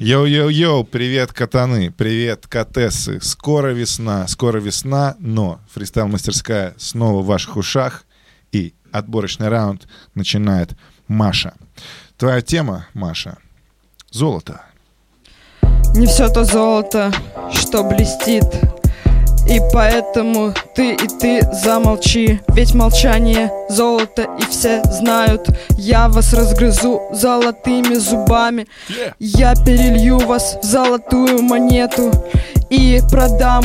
Йоу-йоу-йоу, привет, катаны, привет, катессы. Скоро весна, скоро весна, но фристайл-мастерская снова в ваших ушах. И отборочный раунд начинает Маша. Твоя тема, Маша, золото. Не все то золото, что блестит, и поэтому ты и ты замолчи. Ведь молчание золото и все знают. Я вас разгрызу золотыми зубами. Я перелью вас в золотую монету И продам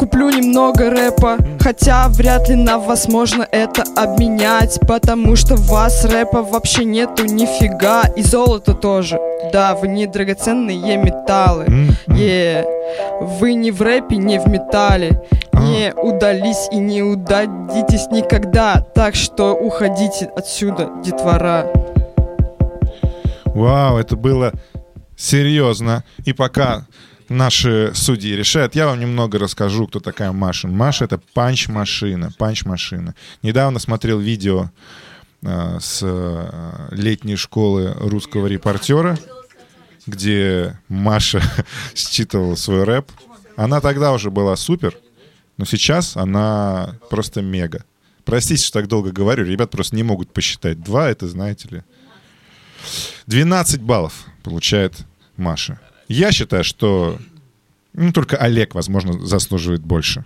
Куплю немного рэпа, хотя вряд ли на вас можно это обменять Потому что в вас рэпа вообще нету нифига И золото тоже, да, вы не драгоценные металлы. Yeah. Вы не в рэпе, не в металле. Не удались и не удадитесь никогда Так что уходите отсюда, детвора. Вау, это было серьезно. И пока наши судьи решают. Я вам немного расскажу, кто такая Маша. Маша — это панч-машина, панч-машина. Недавно смотрел видео э, с э, летней школы русского репортера, где Маша считывала свой рэп. Она тогда уже была супер, но сейчас она просто мега. Простите, что так долго говорю, ребят просто не могут посчитать. Два — это, знаете ли... 12 баллов получает Маша. Я считаю, что ну, только Олег, возможно, заслуживает больше.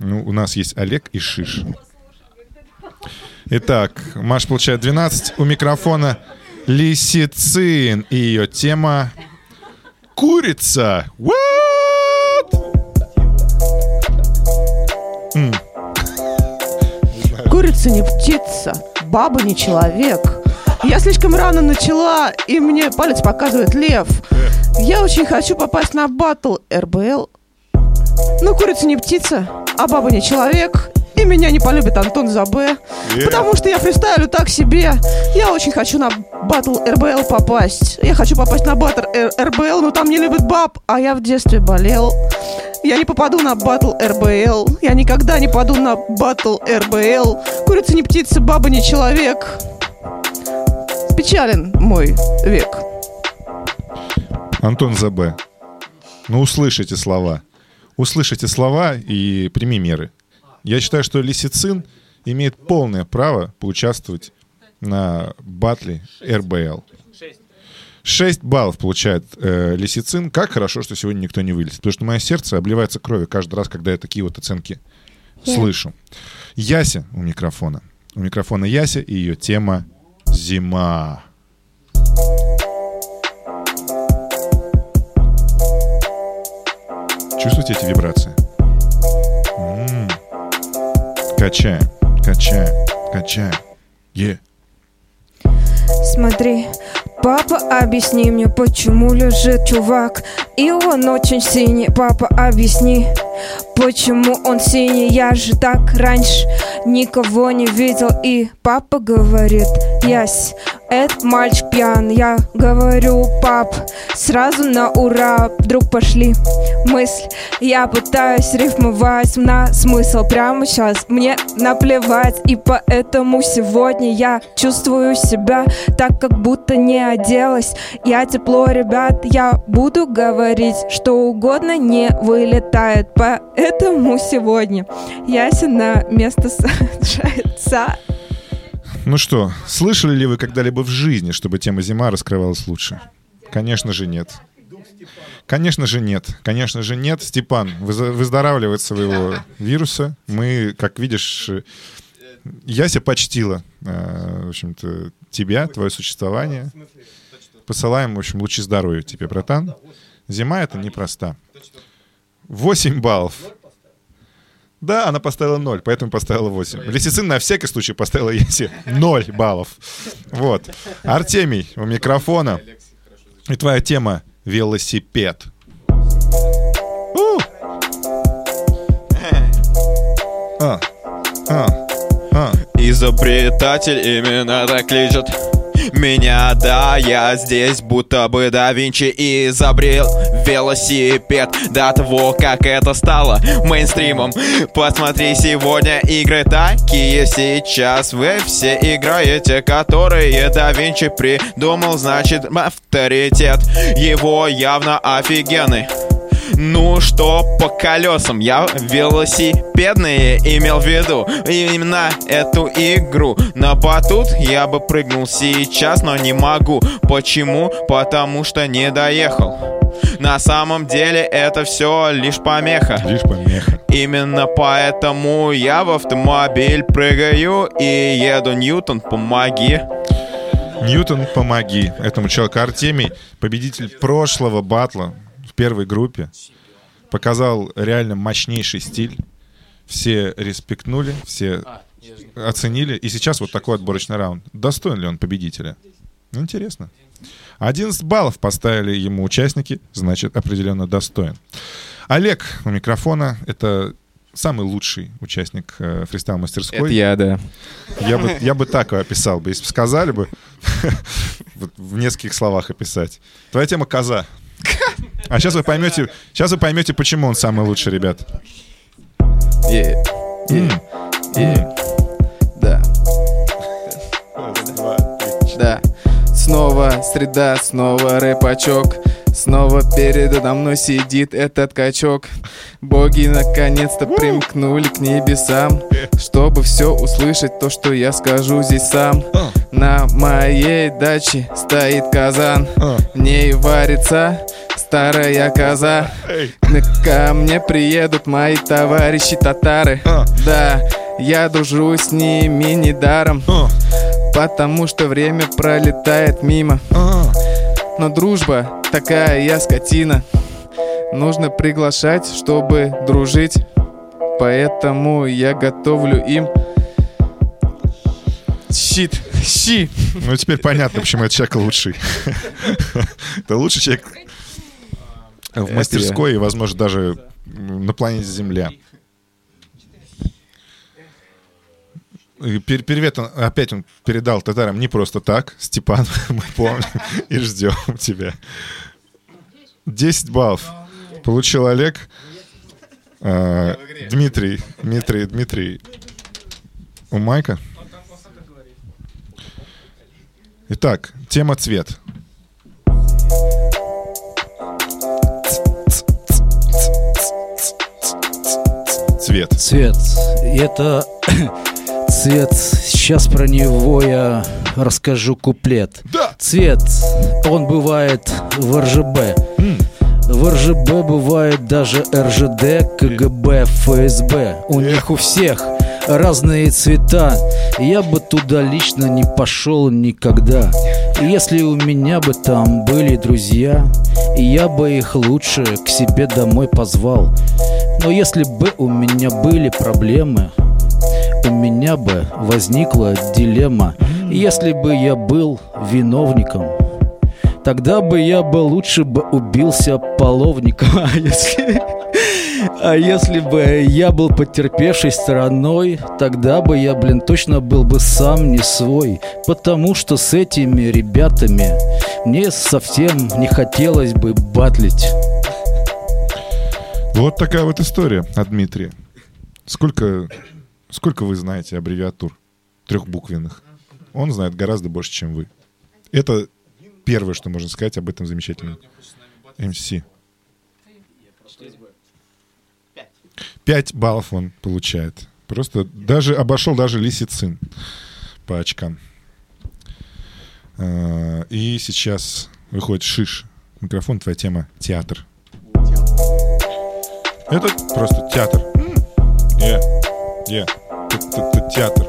Ну, у нас есть Олег и Шиш. Итак, Маш получает 12. У микрофона Лисицин. И ее тема Курица. What? Курица не птица, баба не человек. Я слишком рано начала, и мне палец показывает лев. Я очень хочу попасть на батл РБЛ. Но курица не птица, а баба не человек. И меня не полюбит Антон Забе. Yeah. Потому что я фристайлю так себе. Я очень хочу на батл РБЛ попасть. Я хочу попасть на батл РБЛ, но там не любят баб, а я в детстве болел. Я не попаду на батл РБЛ. Я никогда не попаду на батл РБЛ. Курица не птица, баба не человек. Печален мой век. Антон ЗБ. Ну, услышите слова. Услышите слова и прими меры. Я считаю, что Лисицин имеет полное право поучаствовать на батле РБЛ. 6 баллов получает э, Лисицин. Как хорошо, что сегодня никто не вылезет. Потому что мое сердце обливается кровью каждый раз, когда я такие вот оценки Yeah. слышу. Яся у микрофона. У микрофона Яся и ее тема «Зима». Чувствуете эти вибрации? М. Качаем, качаем, качаем. Е. Смотри, папа, объясни мне, почему лежит чувак И он очень синий, папа, объясни Почему он синий, я же так раньше никого не видел И папа говорит, ясь, этот мальчик пьян. Я говорю, пап, сразу на ура! Вдруг пошли мысль. Я пытаюсь рифмовать на смысл Прямо сейчас мне наплевать И поэтому сегодня я чувствую себя Так, как будто не оделась. Я тепло, ребят, я буду говорить Что угодно не вылетает. Поэтому сегодня Яся на место сажается Ну что, слышали ли вы когда-либо в жизни, чтобы тема «Зима» раскрывалась лучше? Конечно же нет. Конечно же нет. Конечно же нет. Степан, выз- выздоравливай от своего вируса. Мы, как видишь, Яся почтила, э, в общем-то, тебя, твое существование. Посылаем, в общем, лучи здоровья тебе, братан. Зима — это непроста. 8 баллов. Да, она поставила 0, поэтому поставила 8. Лисицин на всякий случай поставила Ясе 0 баллов. Вот. Артемий у микрофона. И твоя тема — велосипед. У! А, а, а. Изобретатель именно так кличет меня, да, я здесь будто бы да Винчи изобрел велосипед до того, как это стало мейнстримом. Посмотри, сегодня игры такие сейчас вы все играете, которые да Винчи придумал, значит авторитет его явно офигенный. Ну что по колесам, я велосипедные имел в виду. Именно эту игру. На батут я бы прыгнул сейчас, но не могу. Почему? Потому что не доехал. На самом деле это все лишь помеха. Лишь помеха. Именно поэтому я в автомобиль прыгаю и еду. Ньютон, помоги. Ньютон, помоги этому человеку. Артемий, победитель прошлого батла в первой группе, показал реально мощнейший стиль. Все респектнули, все оценили. И сейчас вот такой отборочный раунд. Достоин ли он победителя? Интересно. 11 баллов поставили ему участники, значит, определенно достоин. Олег у микрофона. Это самый лучший участник э, фристайл-мастерской. Это я, да Я бы, я бы так его описал бы. Если бы сказали бы, в нескольких словах описать. Твоя тема коза. А сейчас вы поймете, сейчас вы поймете, почему он самый лучший, ребят. Да, да. Снова среда, снова рэпачок Снова передо мной сидит этот качок. Боги наконец-то примкнули к небесам Чтобы все услышать, то, что я скажу здесь сам. На моей даче стоит казан. А. В ней варится старая коза. Ко мне приедут мои товарищи татары. А. Да, я дружу с ними недаром А, Потому что время пролетает мимо. А. Но дружба такая я скотина Нужно приглашать, чтобы дружить Поэтому я готовлю им Щит, щи Ну, теперь понятно, почему этот человек лучший. Это лучший человек в мастерской и, возможно, даже на планете Земля. И пер- Привет, он, опять он передал татарам не просто так. Степан, мы помним и ждем тебя. 10 баллов получил Олег. А, Дмитрий, Дмитрий, Дмитрий. У Майка? Итак, тема цвет. Цвет. Цвет. Это цвет. Сейчас про него я расскажу куплет. Да. Цвет, он бывает в РЖБ. В РЖБ бывает даже РЖД, КГБ, ФСБ. У них у всех разные цвета. Я бы туда лично не пошел никогда. Если у меня бы там были друзья, я бы их лучше к себе домой позвал. Но если бы у меня были проблемы, у меня бы возникла дилемма. Если бы я был виновником, тогда бы я бы лучше бы убился половником. А если, а если бы я был потерпевшей стороной, тогда бы я, блин, точно был бы сам не свой. Потому что с этими ребятами мне совсем не хотелось бы батлить. Вот такая вот история от Дмитрия. Сколько, сколько вы знаете аббревиатур трехбуквенных? Он знает гораздо больше, чем вы. Это первое, что можно сказать об этом замечательном МС. Пять баллов он получает. Просто даже обошел даже Лисицин по очкам. А, И сейчас выходит Шиш. Микрофон, твоя тема театр. Это просто театр. Е, е. Театр.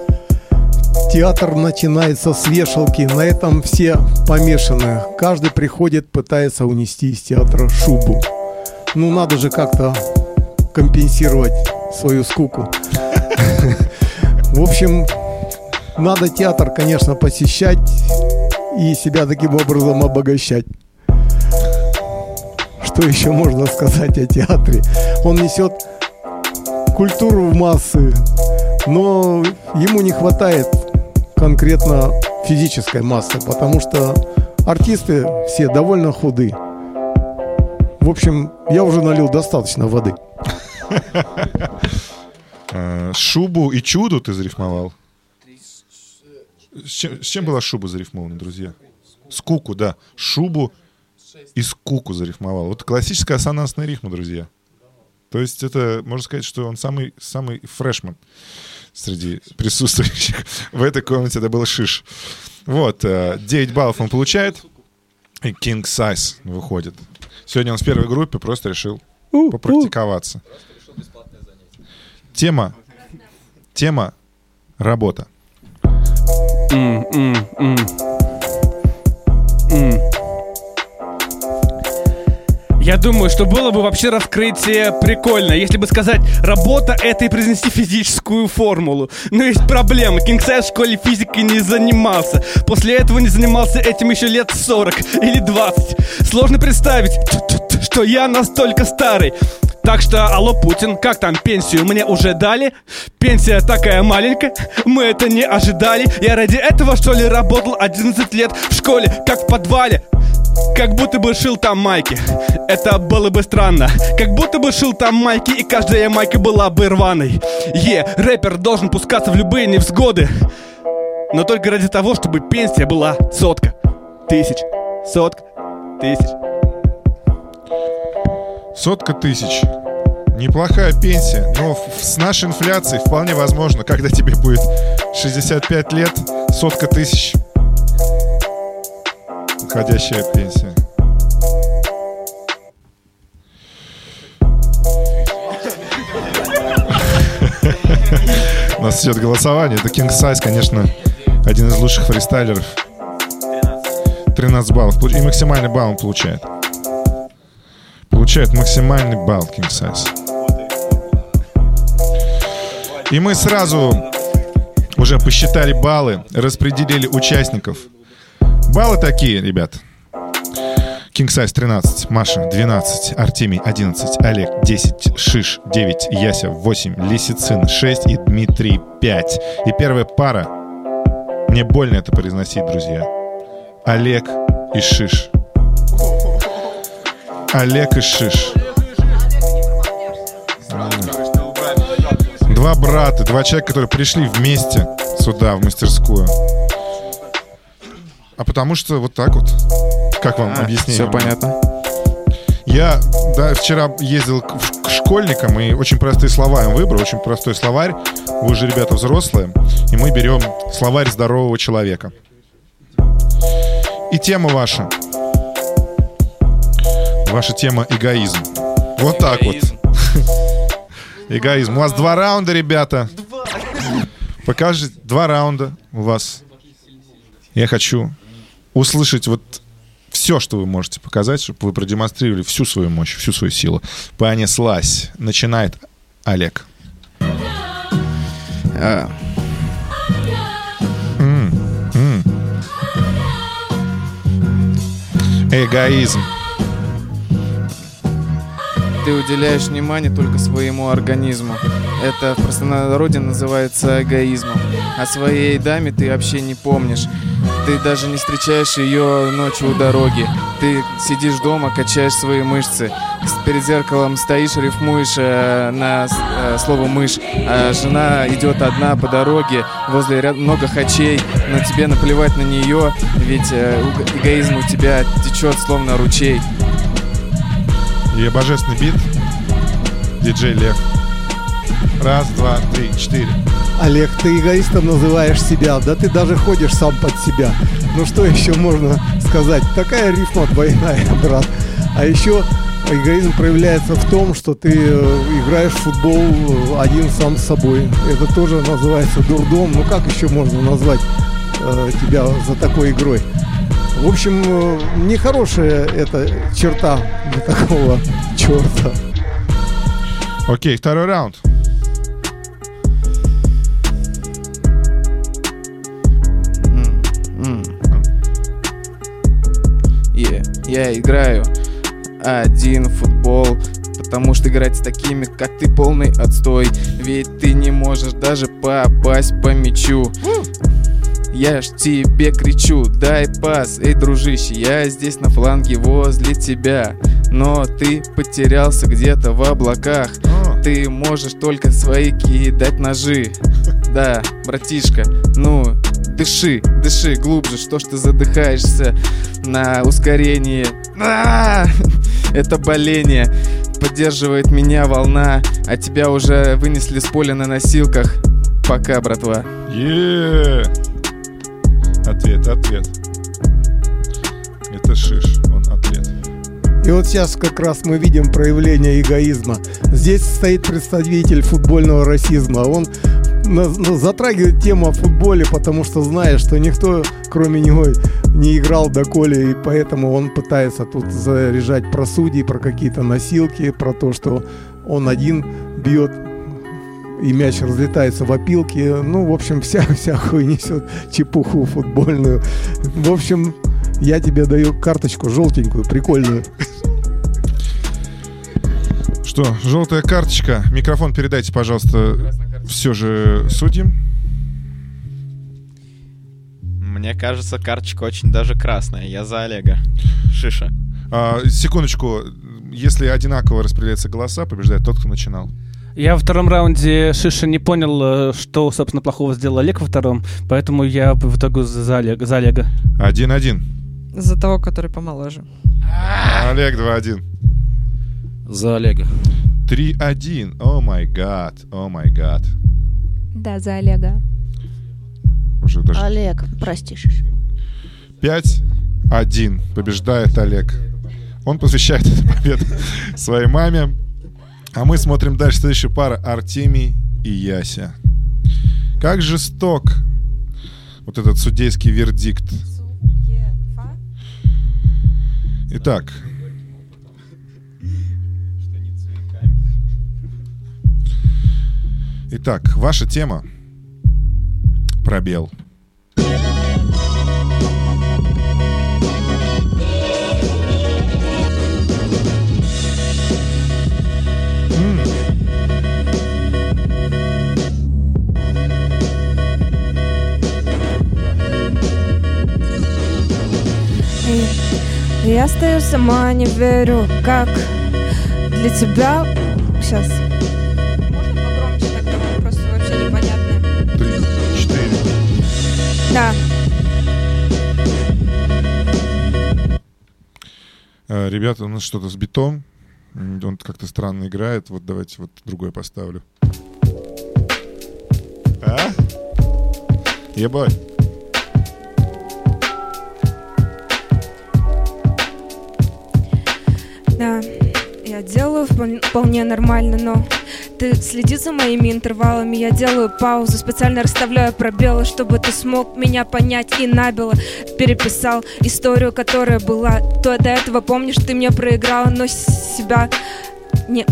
Театр начинается с вешалки, на этом все помешаны. Каждый приходит, пытается унести из театра шубу. Ну, надо же как-то компенсировать свою скуку. В общем, надо театр, конечно, посещать и себя таким образом обогащать. Что еще можно сказать о театре? Он несет культуру в массы, но ему не хватает конкретно физической массы, потому что артисты все довольно худы. В общем, я уже налил достаточно воды. Э, Шубу и чуду ты зарифмовал? С чем, с чем была шуба зарифмована, друзья? Скуку, да. Шубу и скуку зарифмовал. Вот классическая ассонансная рифма, друзья. То есть это, можно сказать, что он самый, самый фрешман среди присутствующих в этой комнате. Это был Шиш. Вот, э, 9 баллов он получает. И King Size выходит. Сегодня он в первой группе просто решил попрактиковаться. Тема. Тема работа. М, м, м. М. Я думаю, что было бы вообще раскрытие прикольно, если бы сказать «работа — это и произнести физическую формулу». Но есть проблема, Кингсайз в школе физикой не занимался. После этого не занимался этим еще лет 40 или 20. Сложно представить, что я настолько старый. Так что, алло, Путин, как там пенсию мне уже дали? Пенсия такая маленькая, мы это не ожидали. Я ради этого, что ли, работал 11 лет в школе, как в подвале. Как будто бы шил там майки. Это было бы странно. Как будто бы шил там майки И каждая майка была бы рваной. Е, рэпер должен пускаться в любые невзгоды. Но только ради того, чтобы пенсия была сотка. Тысяч. Сотка. Тысяч. Сотка тысяч. Неплохая пенсия, но с нашей инфляцией вполне возможно, когда тебе будет 65 лет, сотка тысяч. Подходящая пенсия. У нас идет голосование. Это King Size, конечно, один из лучших фристайлеров. 13 баллов. И максимальный балл он получает. Получает максимальный балл King Size. И мы сразу уже посчитали баллы, распределили участников. Баллы такие, ребят. King Size 13, Маша 12, Артемий 11, Олег 10, Шиш 9, Яся 8, Лисицин 6 и Дмитрий 5. И первая пара, мне больно это произносить, друзья, Олег и Шиш. Олег и Шиш. Два брата, два человека, которые пришли вместе сюда, в мастерскую. А потому что вот так вот. Как вам объяснить? Все понятно. Я да, вчера ездил к, к школьникам и очень простые слова им выбрал, очень простой словарь. Вы же ребята взрослые, и мы берем словарь здорового человека. И тема ваша. Ваша тема эгоизм. Вот так вот. Эгоизм. У вас два раунда, ребята. Покажите. Два раунда у вас. Я хочу услышать вот все, что вы можете показать, чтобы вы продемонстрировали всю свою мощь, всю свою силу. Понеслась. Начинает Олег. А, Эгоизм. Ты уделяешь внимание только своему организму. Это в простонародье называется эгоизмом. О своей даме ты вообще не помнишь. Ты даже не встречаешь ее ночью у дороги. Ты сидишь дома, качаешь свои мышцы. Перед зеркалом стоишь, рифмуешь э, на э, слово мышь. А жена идет одна по дороге, возле ря- много хачей, но тебе наплевать на нее, ведь э, эгоизм у тебя течет словно ручей. И божественный бит. Диджей Лев. Раз, два, три, четыре. Олег, ты эгоистом называешь себя, да ты даже ходишь сам под себя. Ну что еще можно сказать? Такая рифма двойная, брат. А еще эгоизм проявляется в том, что ты э, играешь в футбол э, один сам с собой. Это тоже называется дурдом. Ну как еще можно назвать э, тебя за такой игрой? В общем, э, нехорошая эта черта для такого черта. Окей, второй раунд. Я играю один футбол, потому что играть с такими, как ты, полный отстой. Ведь ты не можешь даже попасть по мячу. Я ж тебе кричу, дай пас, эй, дружище, я здесь на фланге возле тебя. Но ты потерялся где-то в облаках. О, Ты можешь только свои кидать ножи. Да, братишка, ну, дыши, дыши глубже, что ж ты задыхаешься на ускорении. А, Это боление. Поддерживает меня волна, а тебя уже вынесли с поля на носилках. Пока, братва. е Ответ, ответ. Это шиш, он ответ. И вот сейчас как раз мы видим проявление эгоизма. Здесь стоит представитель футбольного расизма. Он ну, затрагивает тему о футболе, потому что знает, что никто, кроме него, не играл доколе, и поэтому он пытается тут заряжать про судей, про какие-то носилки, про то, что он один бьет и мяч разлетается в опилки. Ну, в общем, вся, всякую несет чепуху футбольную. В общем, я тебе даю карточку желтенькую, прикольную. Что, желтая карточка. Микрофон передайте, пожалуйста, все же судьям. Мне кажется, карточка очень даже красная. Я за Олега. Шиша. А, секундочку. Если одинаково распределяются голоса, побеждает тот, кто начинал. Я во втором раунде Шиша не понял, э, что, собственно, плохого сделал Олег во втором, поэтому я в итоге за Олега. За Олега. Один-один. За того, который помоложе. Олег 2-1. За Олега. 3-1. О май гад. О май гад. Да, за Олега. Уже даже Олег, прости. 5-1. Побеждает Олег. Он посвящает эту победу своей маме. А мы смотрим дальше. Следующая пара Артемий и Яся. Как жесток вот этот судейский вердикт. Итак. Итак, ваша тема. Пробел. Я стою сама, не верю, как для тебя... Сейчас. Да. Э, Ребята, у нас что-то с битом. Он как-то странно играет. Вот давайте вот другой поставлю. А? Ебать. Да, я делаю впол- вполне нормально, но ты следи за моими интервалами, я делаю паузу, специально расставляю пробелы, чтобы ты смог меня понять и набело переписал историю, которая была. То до этого, помнишь, ты мне проиграла, но себя не...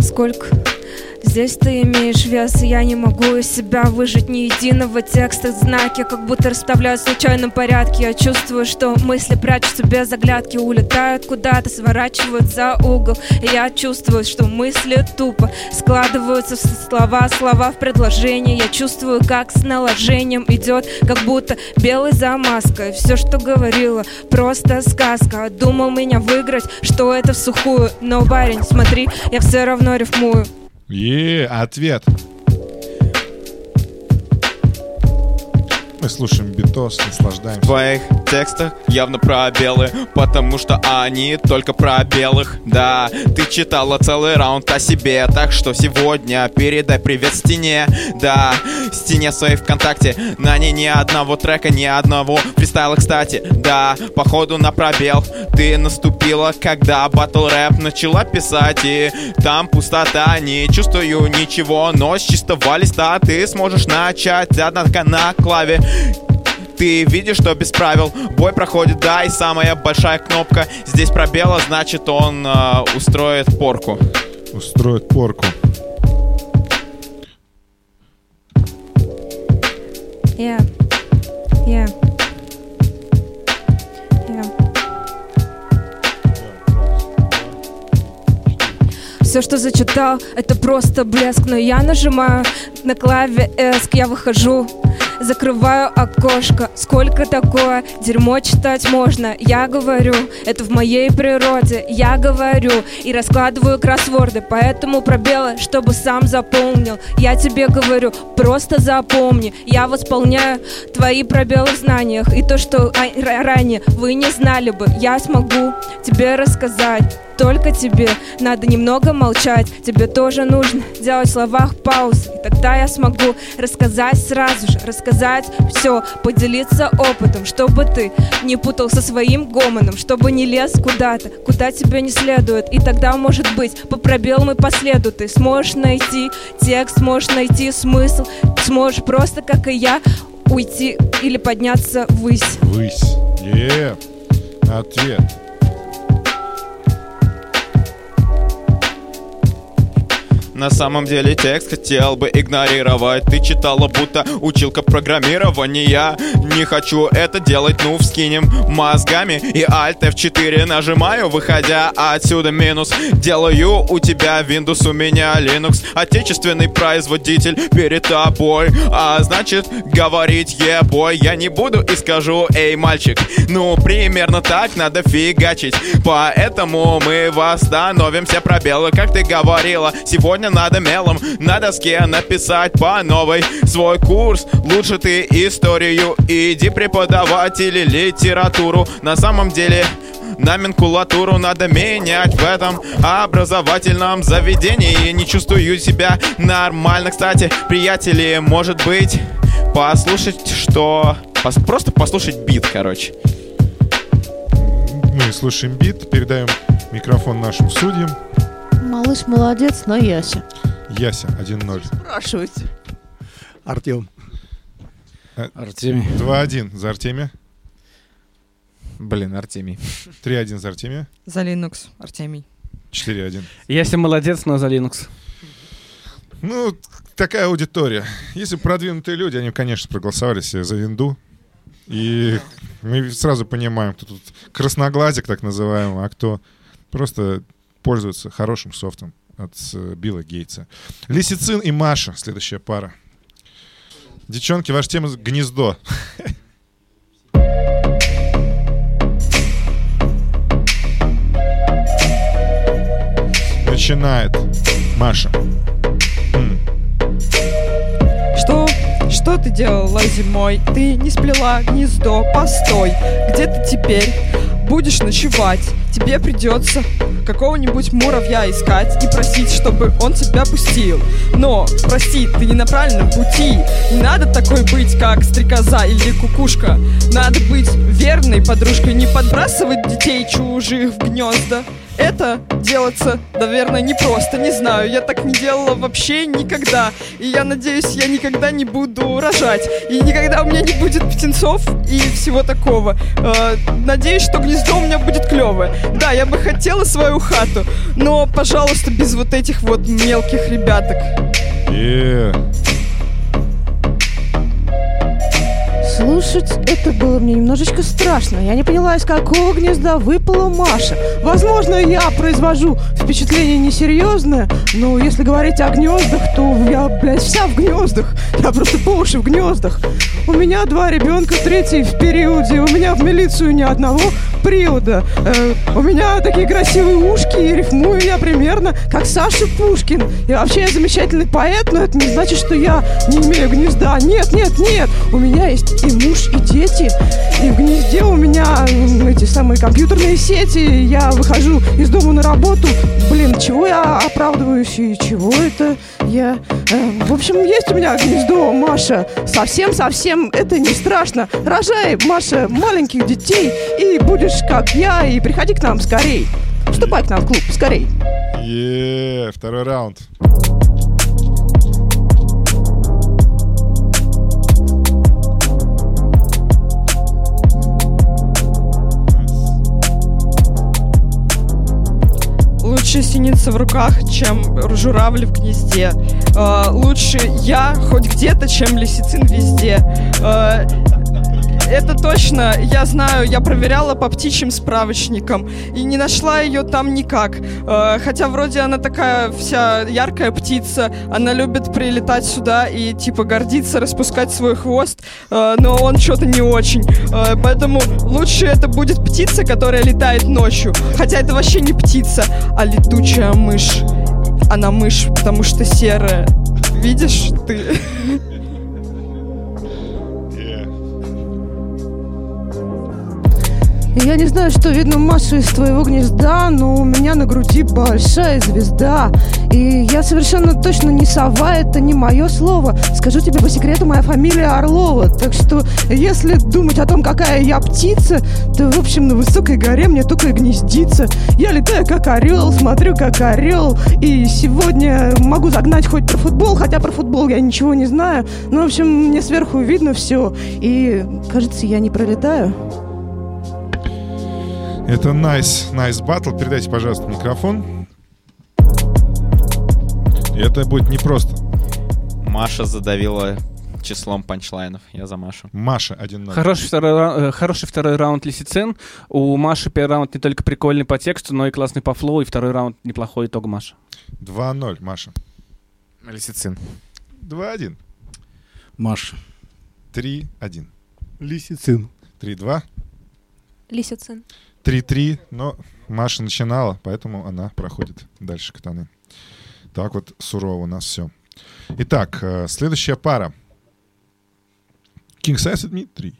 Сколько Здесь ты имеешь вес, и я не могу из себя выжить ни единого текста. Знаки как будто расставляют в случайном порядке. Я чувствую, что мысли прячутся без оглядки Улетают куда-то, сворачивают за угол. И я чувствую, что мысли тупо Складываются в слова, слова в предложение. Я чувствую, как с наложением идет Как будто белой замазкой. Все, что говорила, просто сказка. Думал меня выиграть, что это в сухую Но, парень, смотри, я все равно рифмую Е, ответ. Мы слушаем битос, В наслаждаемся. твоих текстах явно пробелы Потому что они только про белых. Да, ты читала целый раунд о себе Так что сегодня передай привет стене. Да, стене своей ВКонтакте На ней ни одного трека, ни одного фристайла, кстати. Да, походу на пробел Ты наступила, когда батл рэп начала писать И там пустота, не чувствую ничего Но с чистого листа ты сможешь начать. Однако на клаве ты видишь, что без правил Бой проходит, да, и самая большая кнопка Здесь пробела, значит он э, устроит порку Устроит порку. Yeah. Yeah. Yeah. все, что зачитал, это просто блеск Но я нажимаю на клаве эск, я выхожу Закрываю окошко, сколько такое дерьмо читать можно? Я говорю, это в моей природе. Я говорю и раскладываю кроссворды. Поэтому пробелы, чтобы сам заполнил Я тебе говорю, просто запомни. Я восполняю твои пробелы в знаниях. И то, что а- ра- ранее вы не знали бы Я смогу тебе рассказать только тебе надо немного молчать Тебе тоже нужно делать в словах паузы И тогда я смогу рассказать сразу же Рассказать все, поделиться опытом Чтобы ты не путал со своим гомоном Чтобы не лез куда-то, куда тебе не следует И тогда, может быть, по пробелам и по следу Ты сможешь найти текст, сможешь найти смысл Сможешь просто, как и я, уйти или подняться ввысь Высь. Е. Ответ. На самом деле текст хотел бы игнорировать. Ты читала, будто училка программирования. Не хочу это делать, ну вскинем мозгами И Alt F4 нажимаю, выходя отсюда. Минус Делаю у тебя Windows, у меня Linux. Отечественный производитель перед тобой. А значит, говорить ебой. Я не буду и скажу, эй, мальчик Ну, примерно так надо фигачить. Поэтому мы восстановим все пробелы Как ты говорила, сегодня надо мелом На доске написать по новой. Свой курс, лучше ты историю Иди преподавать или литературу. На самом деле Номенклатуру надо менять в этом образовательном заведении. Не чувствую себя нормально, кстати, приятели, может быть Послушать, что... пос- Просто послушать бит, короче. Мы слушаем бит, передаем микрофон нашим судьям. Малыш молодец, но Яся. Яся 1-0. Спрашивайте. Артем. Артемий. 2-1 за Артемия. Блин, Артемий. 3-1 за Артемия. За Linux, Артемий. 4-1. Если молодец, но за Linux. Ну, такая аудитория. Если продвинутые люди, они, конечно, проголосовали себе за винду. И мы сразу понимаем, кто тут красноглазик, так называемый, а кто просто пользуется хорошим софтом от э, Билла Гейтса. Лисицин и Маша, следующая пара. Девчонки, ваша тема — гнездо. Начинает Маша. Что? Что ты делала зимой? Ты не сплела гнездо, постой. Где ты теперь? Будешь ночевать. Тебе придется какого-нибудь муравья искать и просить, чтобы он тебя пустил. Но, прости, ты не на правильном пути. Не надо такой быть, как стрекоза или кукушка. Надо быть верной подружкой, не подбрасывать детей чужих в гнезда. Это делаться, наверное, непросто, не знаю. Я так не делала вообще никогда. И я надеюсь, я никогда не буду рожать. И никогда у меня не будет птенцов и всего такого. Э, надеюсь, что гнездо у меня будет клевое. Да, я бы хотела свою хату, но, пожалуйста, без вот этих вот мелких ребяток. Е. Слушать это было мне немножечко страшно. Я не поняла, из какого гнезда выпала Маша. Возможно, я произвожу впечатление несерьезное, но если говорить о гнездах, то я, блядь, вся в гнездах. Я просто по уши в гнездах. У меня два ребенка, третий в периоде. У меня в милицию ни одного привода. Э, у меня такие красивые ушки, и рифмую я примерно как Саша Пушкин. И вообще я замечательный поэт, но это не значит, что я не имею гнезда. Нет, нет, нет. У меня есть и муж, и дети. И в гнезде у меня эти самые компьютерные сети. Я выхожу из дома на работу. Блин, чего я оправдываюсь и чего это я... э, в общем, есть у меня гнездо, Маша. Совсем-совсем это не страшно. Рожай, Маша, маленьких детей, и будешь как я, и приходи к нам скорей. Вступай к нам в клуб, скорей. Е, второй раунд. Лучше синица в руках, чем журавль в гнезде. Э, лучше я хоть где-то, чем лисицин везде. Э, это точно, я знаю, я проверяла по птичьим справочникам и не нашла ее там никак. Э, Хотя вроде она такая вся яркая птица, она любит прилетать сюда и типа гордиться, распускать свой хвост, э, но он что-то не очень. Э, Поэтому лучше это будет птица, которая летает ночью. Хотя это вообще не птица, а летучая мышь. Она мышь, потому что серая. Видишь ты? Я не знаю, что видно Маша из твоего гнезда, но у меня на груди большая звезда. И я совершенно точно не сова, это не мое слово. Скажу тебе по секрету, моя фамилия Орлова. Так что, если думать о том, какая я птица, то, в общем, на высокой горе мне только и гнездиться. Я летаю как орел, смотрю как орел. И сегодня могу загнать хоть про футбол, хотя про футбол я ничего не знаю. Но, в общем, мне сверху видно все. И, кажется, я не пролетаю. Это nice, nice battle. Передайте, пожалуйста, микрофон. И это будет непросто. Маша задавила числом панчлайнов. Я за Машу. Маша 1-0. Хороший второй, э, хороший второй раунд Лисицин. У Маши первый раунд не только прикольный по тексту, но и классный по флоу, и второй раунд неплохой итог Маши. 2-0, Маша. Лисицин. 2-1. Маша. 3-1. Лисицин. 3-2. Лисицин. 3-3, но Маша начинала, поэтому она проходит дальше катаны. Так вот сурово у нас все. Итак, э, следующая пара. King Size 3.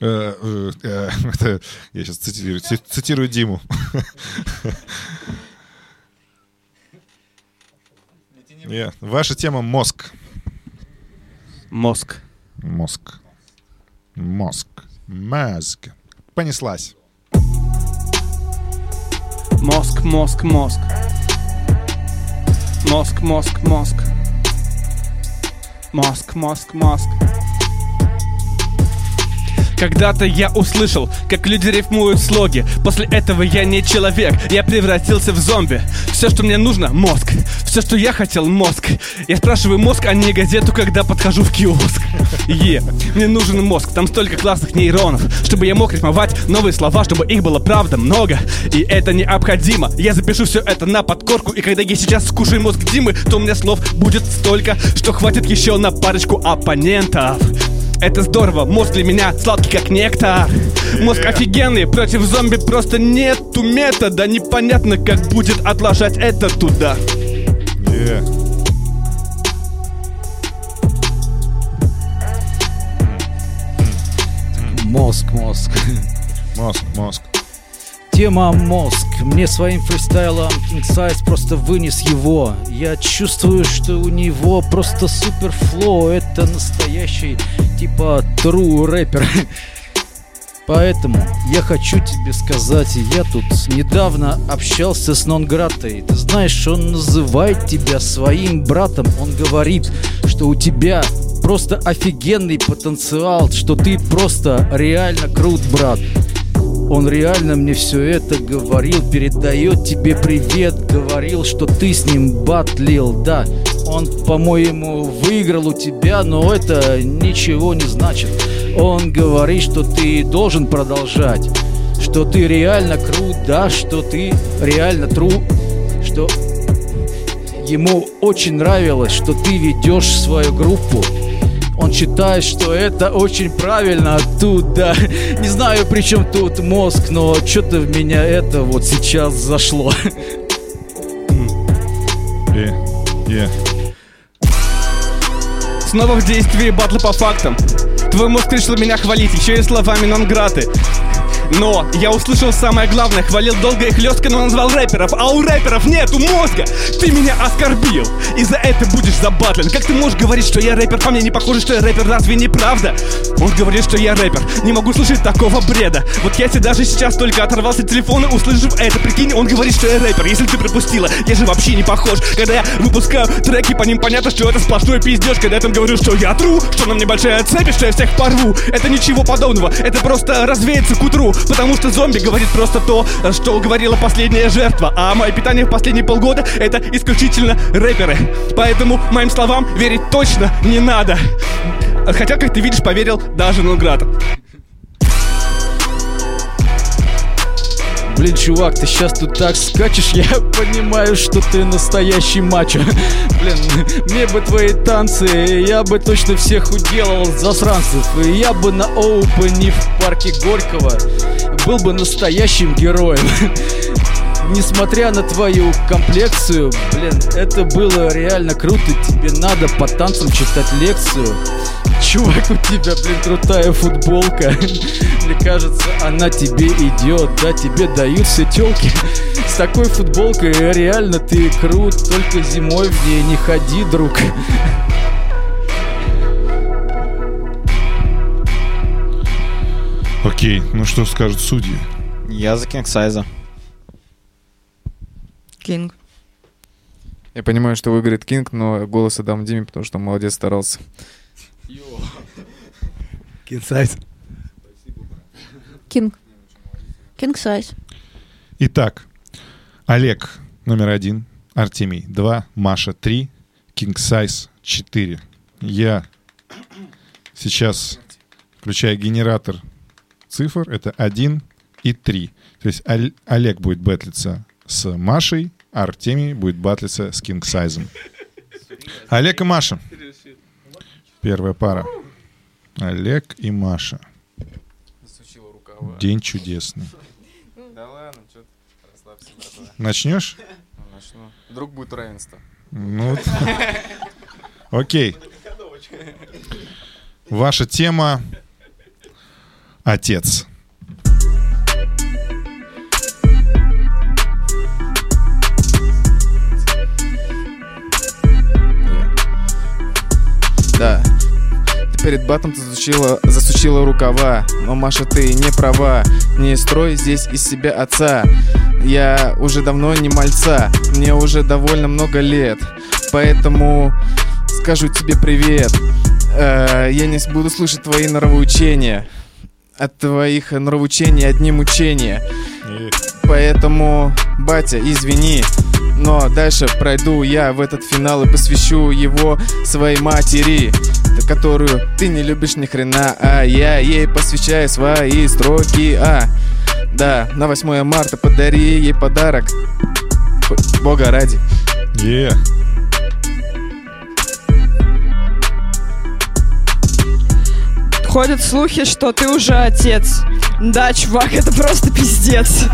Э, э, это я сейчас цитирую, ци- цитирую Диму. Yeah. Ваша тема мозг. Мозг. Мозг. Мозг. Мозг. Понеслась. Мозг, мозг, мозг. Мозг, мозг, мозг. Мозг, мозг, мозг. Когда-то я услышал, как люди рифмуют слоги. После этого я не человек, я превратился в зомби. Все, что мне нужно, мозг. Все, что я хотел, мозг. Я спрашиваю мозг, а не газету, когда подхожу в киоск. Е, мне нужен мозг, там столько классных нейронов. Чтобы я мог рифмовать новые слова, чтобы их было правда много. И это необходимо. Я запишу все это на подкорку И когда я сейчас скушаю мозг Димы То у меня слов будет столько, что хватит еще на парочку оппонентов это здорово, мозг для меня сладкий как нектар Мозг офигенный, против зомби просто нету метода Непонятно, как будет отложать это туда Yeah. Мозг, мозг. Мозг, мозг. Тема мозг. Мне своим фристайлом King Size просто вынес его. Я чувствую, что у него просто супер флоу. Это настоящий типа true рэпер. Поэтому я хочу тебе сказать, я тут недавно общался с Нонгратой. Ты знаешь, он называет тебя своим братом. Он говорит, что у тебя просто офигенный потенциал, что ты просто реально крут, брат. Он реально мне все это говорил, передает тебе привет, говорил, что ты с ним батлил, да. Он, по-моему, выиграл у тебя, но это ничего не значит. Он говорит, что ты должен продолжать, что ты реально крут, да, что ты реально тру, что ему очень нравилось, что ты ведешь свою группу. Он считает, что это очень правильно оттуда. Не знаю, при чем тут мозг, но что-то в меня это вот сейчас зашло. Yeah. Снова в действии батлы по фактам. Твой мозг решил меня хвалить, еще и словами нонграты но я услышал самое главное, хвалил долго и хлестко, но назвал рэперов, а у рэперов нету мозга. Ты меня оскорбил, и за это будешь забатлен. Как ты можешь говорить, что я рэпер? По мне не похоже, что я рэпер, разве не правда? Он говорит, что я рэпер, не могу слышать такого бреда. Вот я тебе даже сейчас только оторвался от телефона, услышав это, прикинь, он говорит, что я рэпер. Если ты пропустила, я же вообще не похож. Когда я выпускаю треки, по ним понятно, что это сплошной пиздеж. Когда я там говорю, что я тру, что на мне большая цепь, что я всех порву. Это ничего подобного, это просто развеется к утру. Потому что зомби говорит просто то, что говорила последняя жертва. А мое питание в последние полгода это исключительно рэперы. Поэтому моим словам верить точно не надо. Хотя, как ты видишь, поверил даже Нонград. Блин, чувак, ты сейчас тут так скачешь, я понимаю, что ты настоящий мачо. Блин, мне бы твои танцы, я бы точно всех уделал засранцев. И я бы на оупене в парке Горького был бы настоящим героем. Несмотря на твою комплекцию, блин, это было реально круто. Тебе надо по танцам читать лекцию. Чувак, у тебя, блин, крутая футболка. Мне кажется, она тебе идет, да, тебе дают все телки. С такой футболкой реально ты крут, только зимой в ней не ходи, друг. Окей, ну что скажут судьи? Я за King Size а. Кинг. Я понимаю, что выиграет Кинг, но голос отдам Диме, потому что он молодец старался. King Size. King. King Size. Итак, Олег номер один, Артемий два, Маша три, King Size 4. Я сейчас включаю генератор цифр. Это 1 и 3. То есть Олег будет батлиться с Машей, а Артемий будет батлиться с King Size. Олег и Маша. Первая пара. Олег и Маша. Засучила рукава. День чудесный. Да ладно, что ты расслабься, братва. Начнешь? Ну, начну. Вдруг будет равенство. Ну, окей. Ваша тема «Отец». Перед батом засучила, засучила рукава. Но, Маша, ты не права. Не строй здесь из себя отца. Я уже давно не мальца. Мне уже довольно много лет. Поэтому скажу тебе привет. Э, Я не буду слышать твои нравоучения От твоих нравоучений одни мучения. Поэтому, батя, извини, но дальше пройду я в этот финал и посвящу его своей матери, которую ты не любишь ни хрена, а я ей посвящаю свои строки, а да, на 8 марта подари ей подарок, Бога ради. Е. Ходят слухи, что ты уже отец. Да, чувак, это просто пиздец.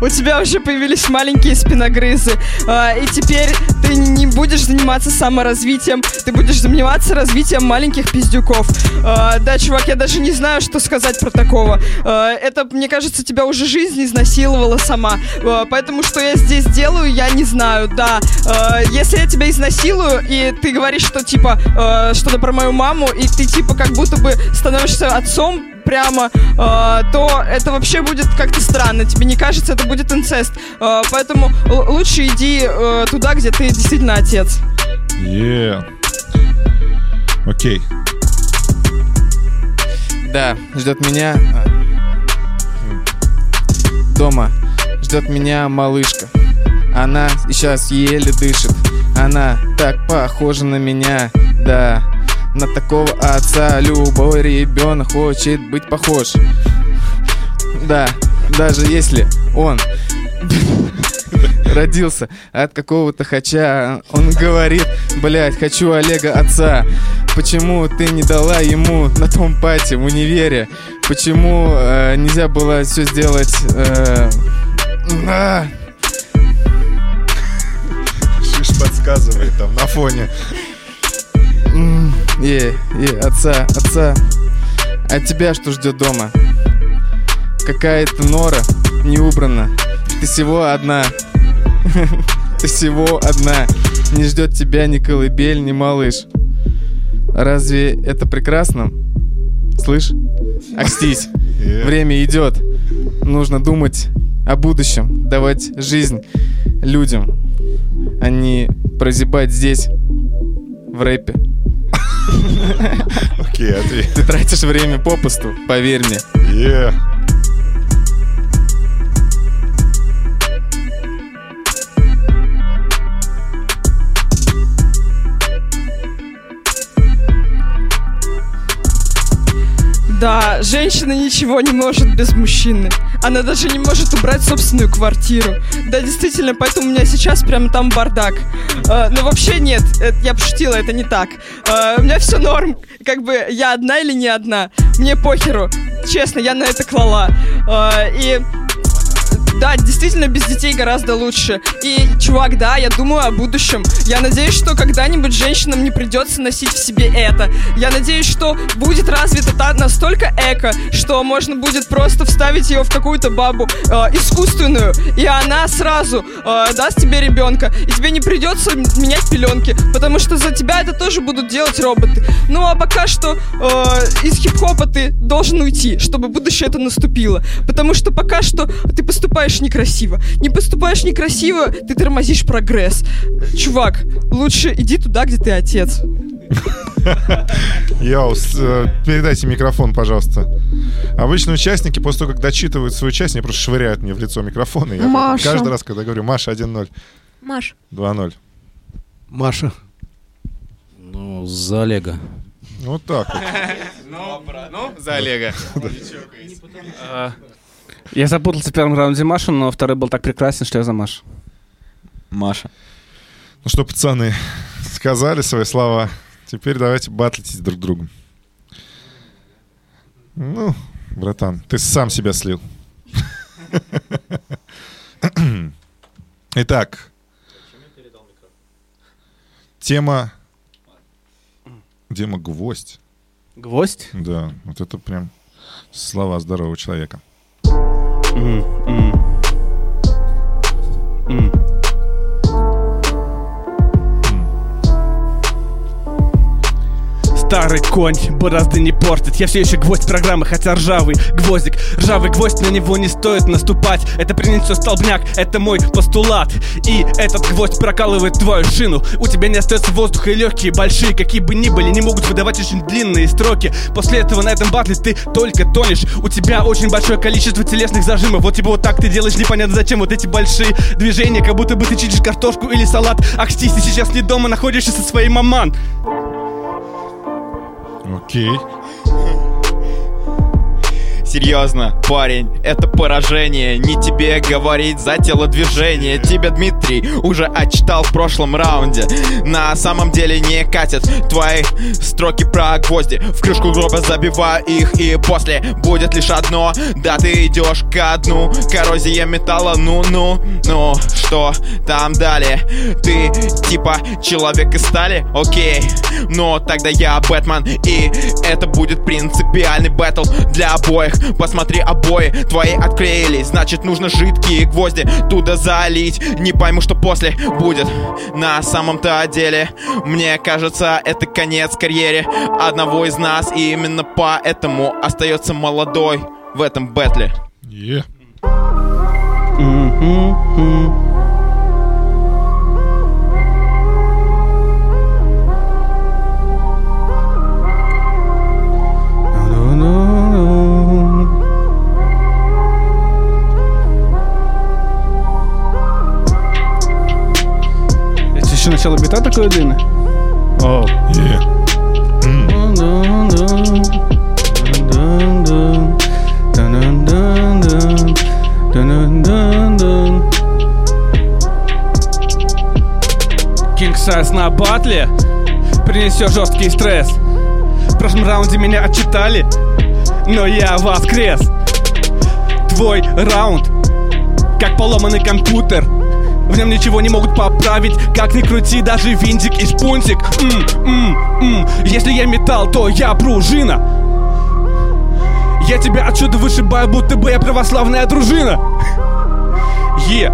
У тебя уже появились маленькие спиногрызы. А, и теперь ты не будешь заниматься саморазвитием, ты будешь заниматься развитием маленьких пиздюков. А, да, чувак, я даже не знаю, что сказать про такого. А, это, мне кажется, тебя уже жизнь изнасиловала сама. А, поэтому, что я здесь делаю, я не знаю, да. А, если я тебя изнасилую, и ты говоришь, что, типа, а, что-то про мою маму, и ты, типа, как будто бы становишься отцом, прямо, э, то это вообще будет как-то странно. Тебе не кажется, это будет инцест. Э, поэтому л- лучше иди э, туда, где ты действительно отец. Е. Окей. Да, ждет меня а, дома. Ждет меня малышка. Она сейчас еле дышит. Она так похожа на меня. Да, на такого отца любой ребенок хочет быть похож. Да, даже если он родился от какого-то хача, он говорит, блядь, хочу Олега отца. Почему ты не дала ему на том пати в универе? Почему э, нельзя было все сделать? э, а, Шиш подсказывает там на фоне. Е, е, отца, отца. А тебя что ждет дома? Какая-то нора не убрана. Ты всего одна. Ты всего одна. Не ждет тебя ни колыбель, ни малыш. Разве это прекрасно? Слышь? Акстись. Е. Время идет. Нужно думать о будущем, давать жизнь людям, а не прозябать здесь, в рэпе. Окей, ответ. Ты тратишь время попусту, поверь мне. Да, женщина ничего не может без мужчины. Она даже не может убрать собственную квартиру. Да, действительно, поэтому у меня сейчас прямо там бардак. Э, но вообще нет, это- я пошутила, это не так. Э, у меня все норм. Как бы я одна или не одна. Мне похеру. Честно, я на это клала. Э, и да, действительно, без детей гораздо лучше. И, чувак, да, я думаю о будущем. Я надеюсь, что когда-нибудь женщинам не придется носить в себе это. Я надеюсь, что будет развита та настолько эко, что можно будет просто вставить ее в какую-то бабу э, искусственную, и она сразу э, даст тебе ребенка. И тебе не придется менять пеленки, потому что за тебя это тоже будут делать роботы. Ну а пока что э, из хип-хопа ты должен уйти, чтобы будущее это наступило. Потому что пока что ты поступаешь некрасиво. Не поступаешь некрасиво, ты тормозишь прогресс. Чувак, лучше иди туда, где ты отец. Йоу, э, передайте микрофон, пожалуйста. Обычно участники после того, как дочитывают свою часть, они просто швыряют мне в лицо микрофон. И я Маша. каждый раз, когда говорю Маша 1-0, Маш. 2-0. Маша. Ну, за Олега. Вот так вот. Ну, за Олега. Я запутался в первом раунде Машу, но второй был так прекрасен, что я за Машу. Маша. Ну что, пацаны, сказали свои слова. Теперь давайте батлитесь друг с другом. Ну, братан, ты сам себя слил. Итак. Тема... Тема гвоздь. Гвоздь? Да, вот это прям слова здорового человека. М, м. М. Старый конь борозды не портит. Я все еще гвоздь программы, хотя ржавый гвоздик. Ржавый гвоздь, на него не стоит наступать. Это принесет столбняк, это мой постулат. И этот гвоздь прокалывает твою шину. У тебя не остается воздуха и легкие большие Какие бы ни были, не могут выдавать очень длинные строки. После этого на этом батле ты только тонешь. У тебя очень большое количество телесных зажимов. Вот типа вот так ты делаешь непонятно зачем. Вот эти большие движения, как будто бы ты чистишь картошку или салат. Акстись, ты сейчас не дома, находишься со своей маман Окей. Серьезно, парень, это поражение. Не тебе говорить за телодвижение. Тебя Дмитрий уже отчитал в прошлом раунде. На самом деле не катят твои строки про гвозди. В крышку гроба забиваю их и после будет лишь одно. Да ты идешь ко дну, коррозия металла, ну-ну Ну, что там далее? Ты типа человек из стали? Окей, но тогда я Бэтмен И это будет принципиальный бэтл для обоих Посмотри, обои твои отклеились. Значит, нужно жидкие гвозди туда залить. Не пойму, что после будет На самом-то деле. Мне кажется, это конец карьере Одного из нас. И именно поэтому остается молодой в этом бэтле Е. Это еще начало бита такое длинное? О. М. King Size на батле принесет жесткий стресс. В прошлом раунде меня отчитали, но я воскрес. Твой раунд, как поломанный компьютер. В нем ничего не могут поправить. Как ни крути, даже винтик и шпунтик. М, м, м. Если я металл, то я пружина. Я тебя отсюда вышибаю, будто бы я православная дружина. Е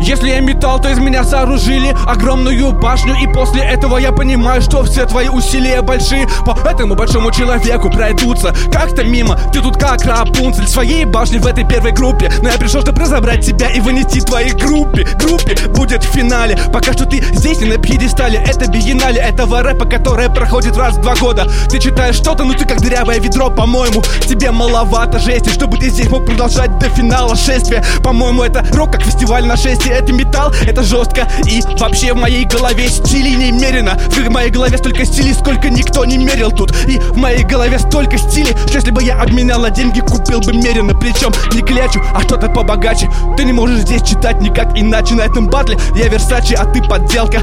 Если я металл, то из меня сооружили огромную башню. И после этого я понимаю, что все твои усилия большие. По этому большому человеку пройдутся как-то мимо. Ты тут как Рапунцель своей башни в этой первой группе. Но я пришел, чтобы разобрать тебя и вынести твоей группе. Группе будет в финале. Пока что ты здесь не на пьедестале. Это биеннале этого рэпа, которое проходит раз в два года. Ты читаешь что-то, ну ты как дырявое ведро, по-моему Тебе маловато жести, чтобы ты здесь мог продолжать до финала шествия. По-моему, это рок как фестиваль нашествия Знаете, это металл, это жестко. И вообще в моей голове стилей немерено. В моей голове столько стилей, сколько никто не мерил тут. И в моей голове столько стилей, что если бы я обменял на деньги, купил бы мерено. Причем не клячу, а что-то побогаче. Ты не можешь здесь читать никак иначе на этом батле Я Версачи, а ты подделка.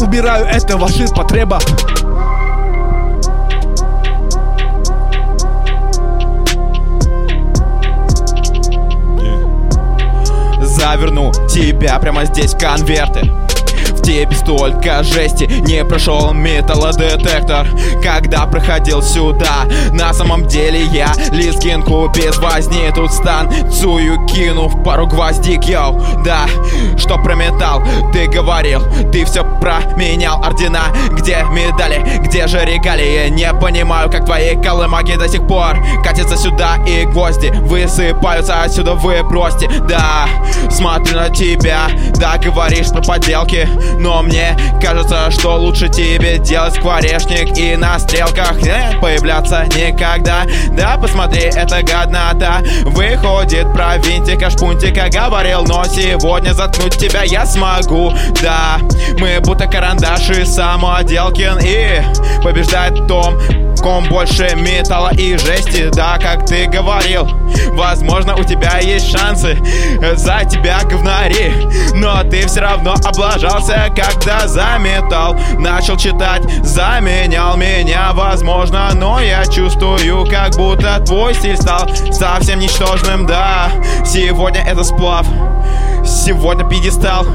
Убираю это ваши потреба Заверну тебя прямо здесь конверты тебе столько жести. Не прошел металлодетектор Когда проходил сюда. На самом деле я Лискинку без возни. Тут станцую, кинув пару гвоздик Йоу, да, что про металл Ты говорил, ты все променял Ордена, где медали? Где же регалии? Не понимаю, как твои колымаги до сих пор Катятся сюда и гвозди Высыпаются отсюда. Вы бросьте Да, смотрю на тебя. Да, говоришь про подделки но мне кажется, что лучше тебе делать скворечник И на стрелках не появляться никогда. Да, посмотри, это годнота Выходит про винтика, шпунтика Говорил, но сегодня заткнуть тебя я смогу. Да, мы будто карандаши самоделкин И побеждает Том ком больше металла и жести. Да, как ты говорил Возможно, у тебя есть шансы За тебя говнари Но ты все равно облажался Когда за металл начал читать Заменял меня, возможно Но я чувствую, как будто твой стиль стал Совсем ничтожным, да Сегодня это сплав Сегодня пьедестал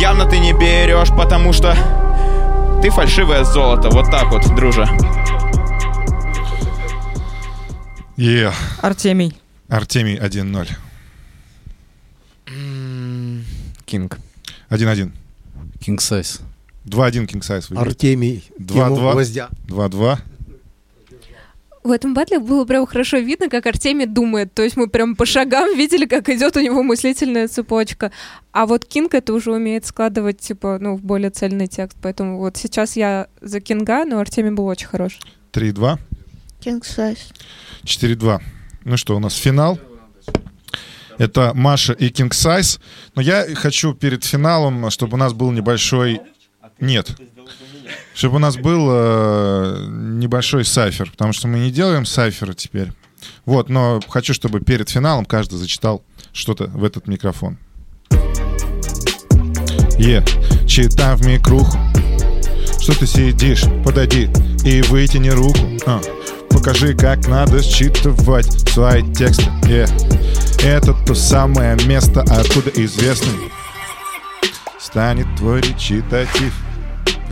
Явно ты не берешь, потому что ты фальшивое золото. Вот так вот, друже. Yeah. Артемий. Артемий 1-0. Кинг. 1-1. King Size. 2-1 King Size. выиграет. Артемий. Два, Тему два. гвоздя. 2-2. В этом батле было прям хорошо видно, как Артемий думает. То есть мы прям по шагам видели, как идет у него мыслительная цепочка. А вот Кинг это уже умеет складывать, типа, ну, в более цельный текст. Поэтому вот сейчас я за Кинга, но Артемий был очень хорош. 3-2. King size. 4-2. Ну что, у нас финал. Это Маша и King Size. Но я хочу перед финалом, чтобы у нас был небольшой... Нет. Чтобы у нас был э, небольшой сайфер, потому что мы не делаем сайфера теперь. Вот, но хочу, чтобы перед финалом каждый зачитал что-то в этот микрофон. Е, читай в микруху. Что ты сидишь? Подойди и вытяни руку. А, покажи, как надо считывать свои тексты. Е, это то самое место, откуда известный станет твой речитатив.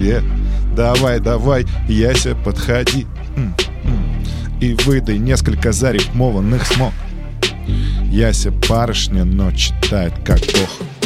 Е, давай, давай, Яся, подходи. М, И выдай несколько зарифмованных смог. Яся барышня, но читает как бог.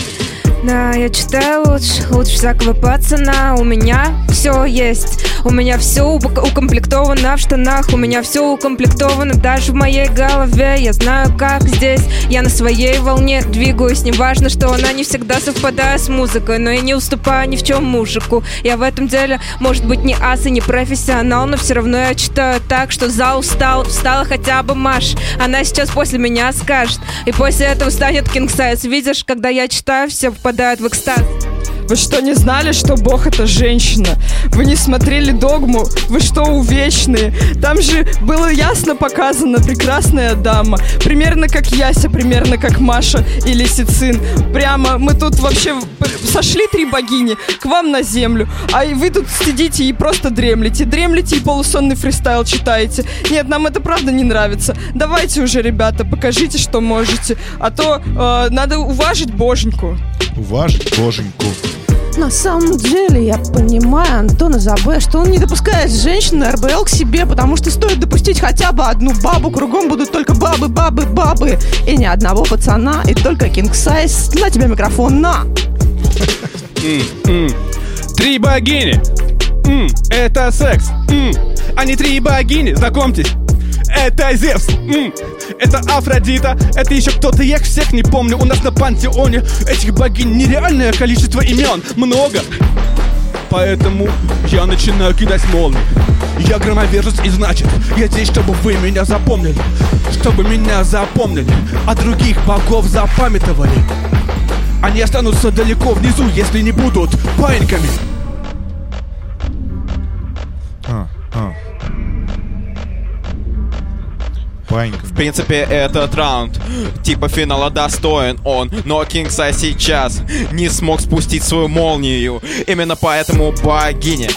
Да, я читаю лучше, лучше всякого пацана. У меня все есть. У меня все укомплектовано в штанах. У меня все укомплектовано даже в моей голове. Я знаю, как здесь. Я на своей волне двигаюсь. Неважно, что она не всегда совпадает с музыкой. Но я не уступаю ни в чем мужику. Я в этом деле, может быть, не ас и не профессионал, но все равно я читаю так, что зал устал. Встала хотя бы Маш. Она сейчас после меня скажет. И после этого станет King Size. Видишь, когда я читаю, все впадают в экстаз. Вы что, не знали, что Бог это женщина? Вы не смотрели догму? Вы что, увечные? Там же было ясно показано прекрасная дама. Примерно как Яся, примерно как Маша или Сицин. Прямо мы тут вообще сошли три богини к вам на землю, а вы тут сидите и просто дремлете. Дремлете и полусонный фристайл читаете. Нет, нам это правда не нравится. Давайте уже, ребята, покажите, что можете. А то э, надо уважить боженьку. Уважить боженьку. На самом деле, я понимаю Антона Забе, что он не допускает женщин на РБЛ к себе, потому что стоит допустить хотя бы одну бабу, кругом будут только бабы, бабы, бабы, и ни одного пацана, и только King Size. На тебе микрофон, на! Три богини. Это секс. Не три богини, знакомьтесь. Это Зевс, М, это Афродита, это еще кто-то, я их всех не помню. У нас на пантеоне этих богинь нереальное количество имен, много. Поэтому я начинаю кидать молнии. Я громовержец и значит, я здесь, чтобы вы меня запомнили. Чтобы меня запомнили, а других богов запамятовали. Они останутся далеко внизу, если не будут паиньками. А, Панька. В принципе, этот раунд типа финала достоин он, но Кингса сейчас не смог спустить свою молнию. Именно поэтому богини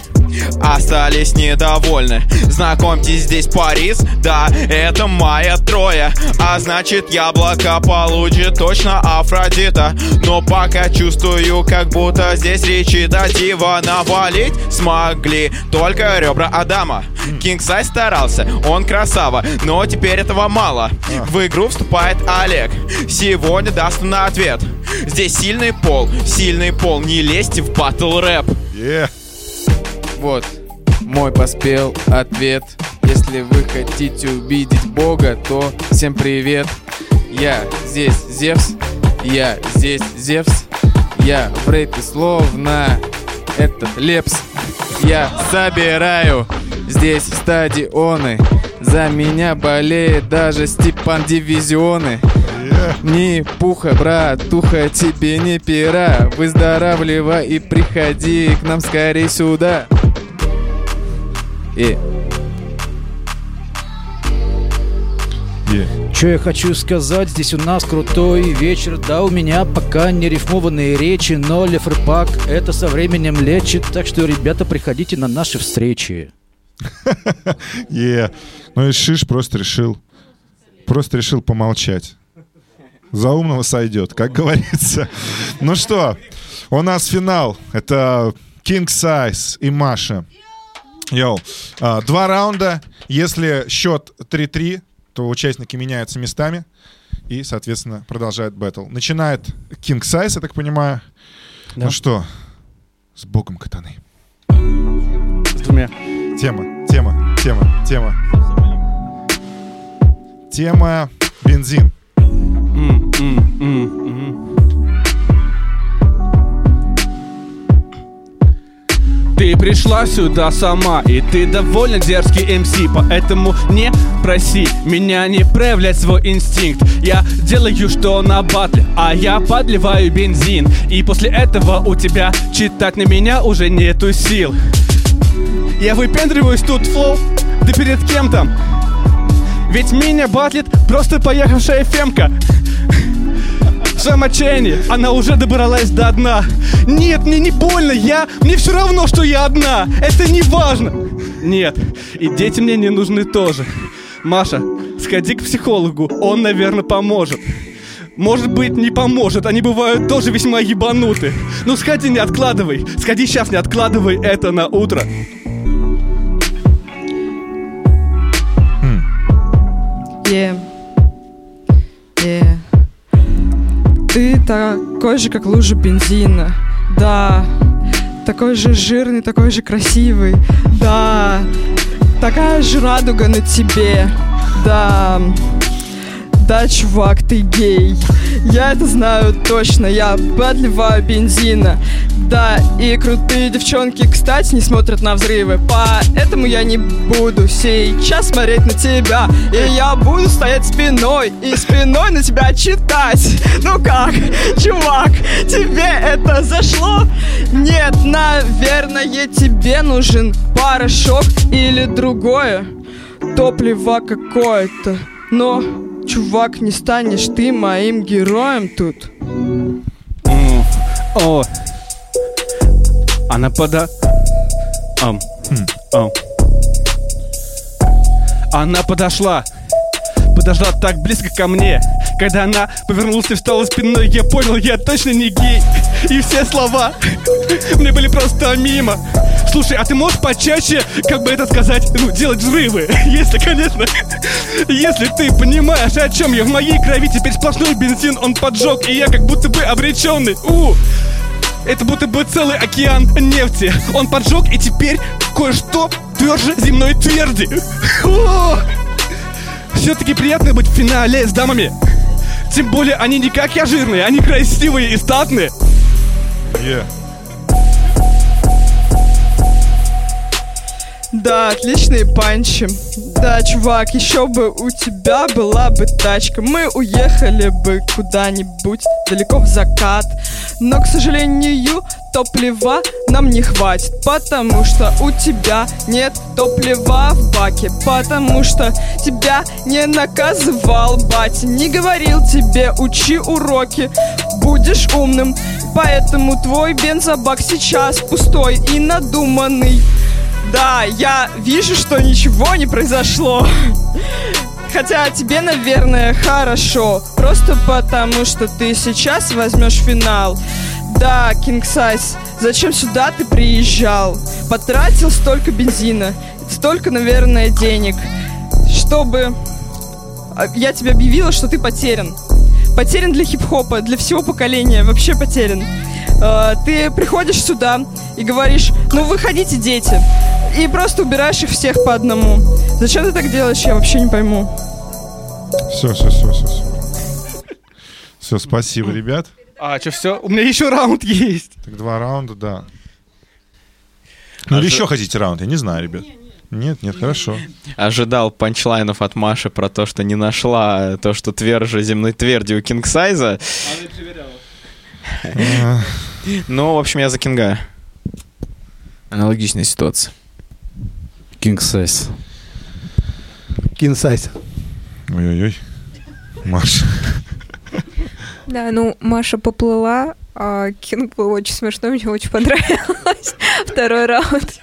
остались недовольны. Знакомьтесь, здесь Парис, да, это моя троя. А значит, яблоко получит точно Афродита. Но пока чувствую, как будто здесь речитатива навалить смогли только ребра Адама. Кинг Сайз старался, он красава, но теперь этого мало. В игру вступает Олег. Сегодня даст на ответ. Здесь сильный пол, сильный пол, не лезьте в батл рэп. Yeah. Вот, мой поспел ответ. Если вы хотите увидеть Бога, то всем привет. Я здесь Зевс, я здесь Зевс, я в рэпе словно этот Лепс. Я собираю здесь стадионы, за меня болеет даже Степан Дивизионы. Ни пуха, братуха, тебе не пера Выздоравливай и приходи к нам скорей сюда И Yeah. Что я хочу сказать, здесь у нас крутой вечер Да, у меня пока не рифмованные речи Но лефрпак это со временем лечит Так что, ребята, приходите на наши встречи Yeah. Ну и Шиш просто решил, просто решил помолчать. За умного сойдет, как говорится. Ну что, у нас финал. Это King Size и Маша. Йоу. А, Два раунда. Если счет 3-3, то участники меняются местами и, соответственно, продолжают бэтл. Начинает King Size, я так понимаю. Ну что, с богом катаны. С двумя. Тема, тема, тема, тема. Тема бензин. М, м, м, м. Ты пришла сюда сама, и ты довольно дерзкий МС Поэтому не проси меня не проявлять свой инстинкт. Я делаю что на батле, а я подливаю бензин. И после этого у тебя читать на меня уже нету сил. Я выпендриваюсь тут флоу, да перед кем там? Ведь меня батлит просто поехавшая фемка своем отчаянии она уже добралась до дна Нет, мне не больно, я... Мне все равно, что я одна Это не важно Нет, и дети мне не нужны тоже Маша, сходи к психологу, он, наверное, поможет может быть, не поможет, они бывают тоже весьма ебануты. Ну сходи, не откладывай. Сходи сейчас, не откладывай это на утро. Yeah. Yeah. Ты такой же, как лужа бензина. Да. Такой же жирный, такой же красивый. Да. Такая же радуга на тебе. Да. Да, чувак, ты гей. Я это знаю точно, я подливаю бензина. Да, и крутые девчонки, кстати, не смотрят на взрывы. Поэтому я не буду сейчас смотреть на тебя. И я буду стоять спиной и спиной на тебя читать. Ну как, чувак, тебе это зашло? Нет, наверное, тебе нужен порошок или другое. Топливо какое-то. Но, чувак, не станешь ты моим героем тут. О. Она пода... Ам. Она подошла. Подошла так близко ко мне. Когда она повернулась и встала спиной, я понял, я точно не гей. И все слова мне были просто мимо. Слушай, а ты можешь почаще, как бы это сказать, ну, делать взрывы? Если, конечно, если ты понимаешь, о чем я. В моей крови теперь сплошной бензин, он поджег, и я как будто бы обреченный. У! Это будто бы целый океан нефти. Он поджег, и теперь кое-что тверже земной тверди. Все-таки приятно быть в финале с дамами. Тем более они не как я жирные, они красивые и статные. Yeah. Да, отличные панчи. Да, чувак, еще бы у тебя была бы тачка. Мы уехали бы куда-нибудь далеко в закат. Но, к сожалению, топлива нам не хватит Потому что у тебя нет топлива в баке Потому что тебя не наказывал батя Не говорил тебе учи уроки, будешь умным. Поэтому твой бензобак сейчас пустой и надуманный Да, я вижу, что ничего не произошло. Хотя тебе, наверное, хорошо. Просто потому, что ты сейчас возьмешь финал. Да, King Size, зачем сюда ты приезжал? Потратил столько бензина, столько, наверное, денег Чтобы... а, Я тебе объявила, что ты потерян. Потерян для хип-хопа, для всего поколения, вообще потерян. Э, Ты приходишь сюда и говоришь, ну выходите, дети И просто убираешь их всех по одному Зачем ты так делаешь, я вообще не пойму Все, все, все, все. Все, спасибо, ребят. А, что, все? У меня еще раунд есть. Так два раунда, да. Ну или А же- еще хотите раунд? Я не знаю, ребят. Нет, нет, хорошо. Ожидал панчлайнов от Маши про то, что не нашла то, что тверже земной тверди у Кингсайза. А, Ну, в общем, я за Кинга. Аналогичная ситуация. King Size. Кинсайз. Ой-ой-ой. Маша. Да, ну, Маша поплыла, а Кинг был очень смешной, мне очень понравилось. Второй раунд.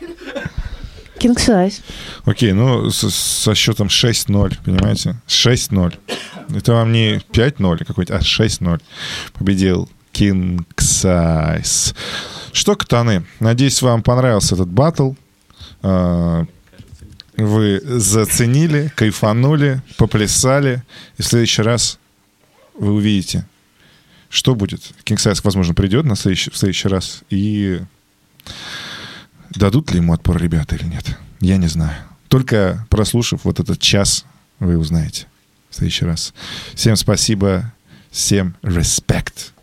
King size. Окей, ну со счетом 6-0, понимаете? 6-0. Это вам не 5-0 какой-то, а 6-0. Победил King Size. Что, катаны, надеюсь, вам понравился этот батл. Вы заценили, кайфанули, поплясали. И в следующий раз вы увидите, что будет. Size, возможно, придет на следующий, в следующий раз и Дадут ли ему отпор ребята или нет? Я не знаю. Только прослушав вот этот час, вы узнаете в следующий раз. Всем спасибо, всем респект.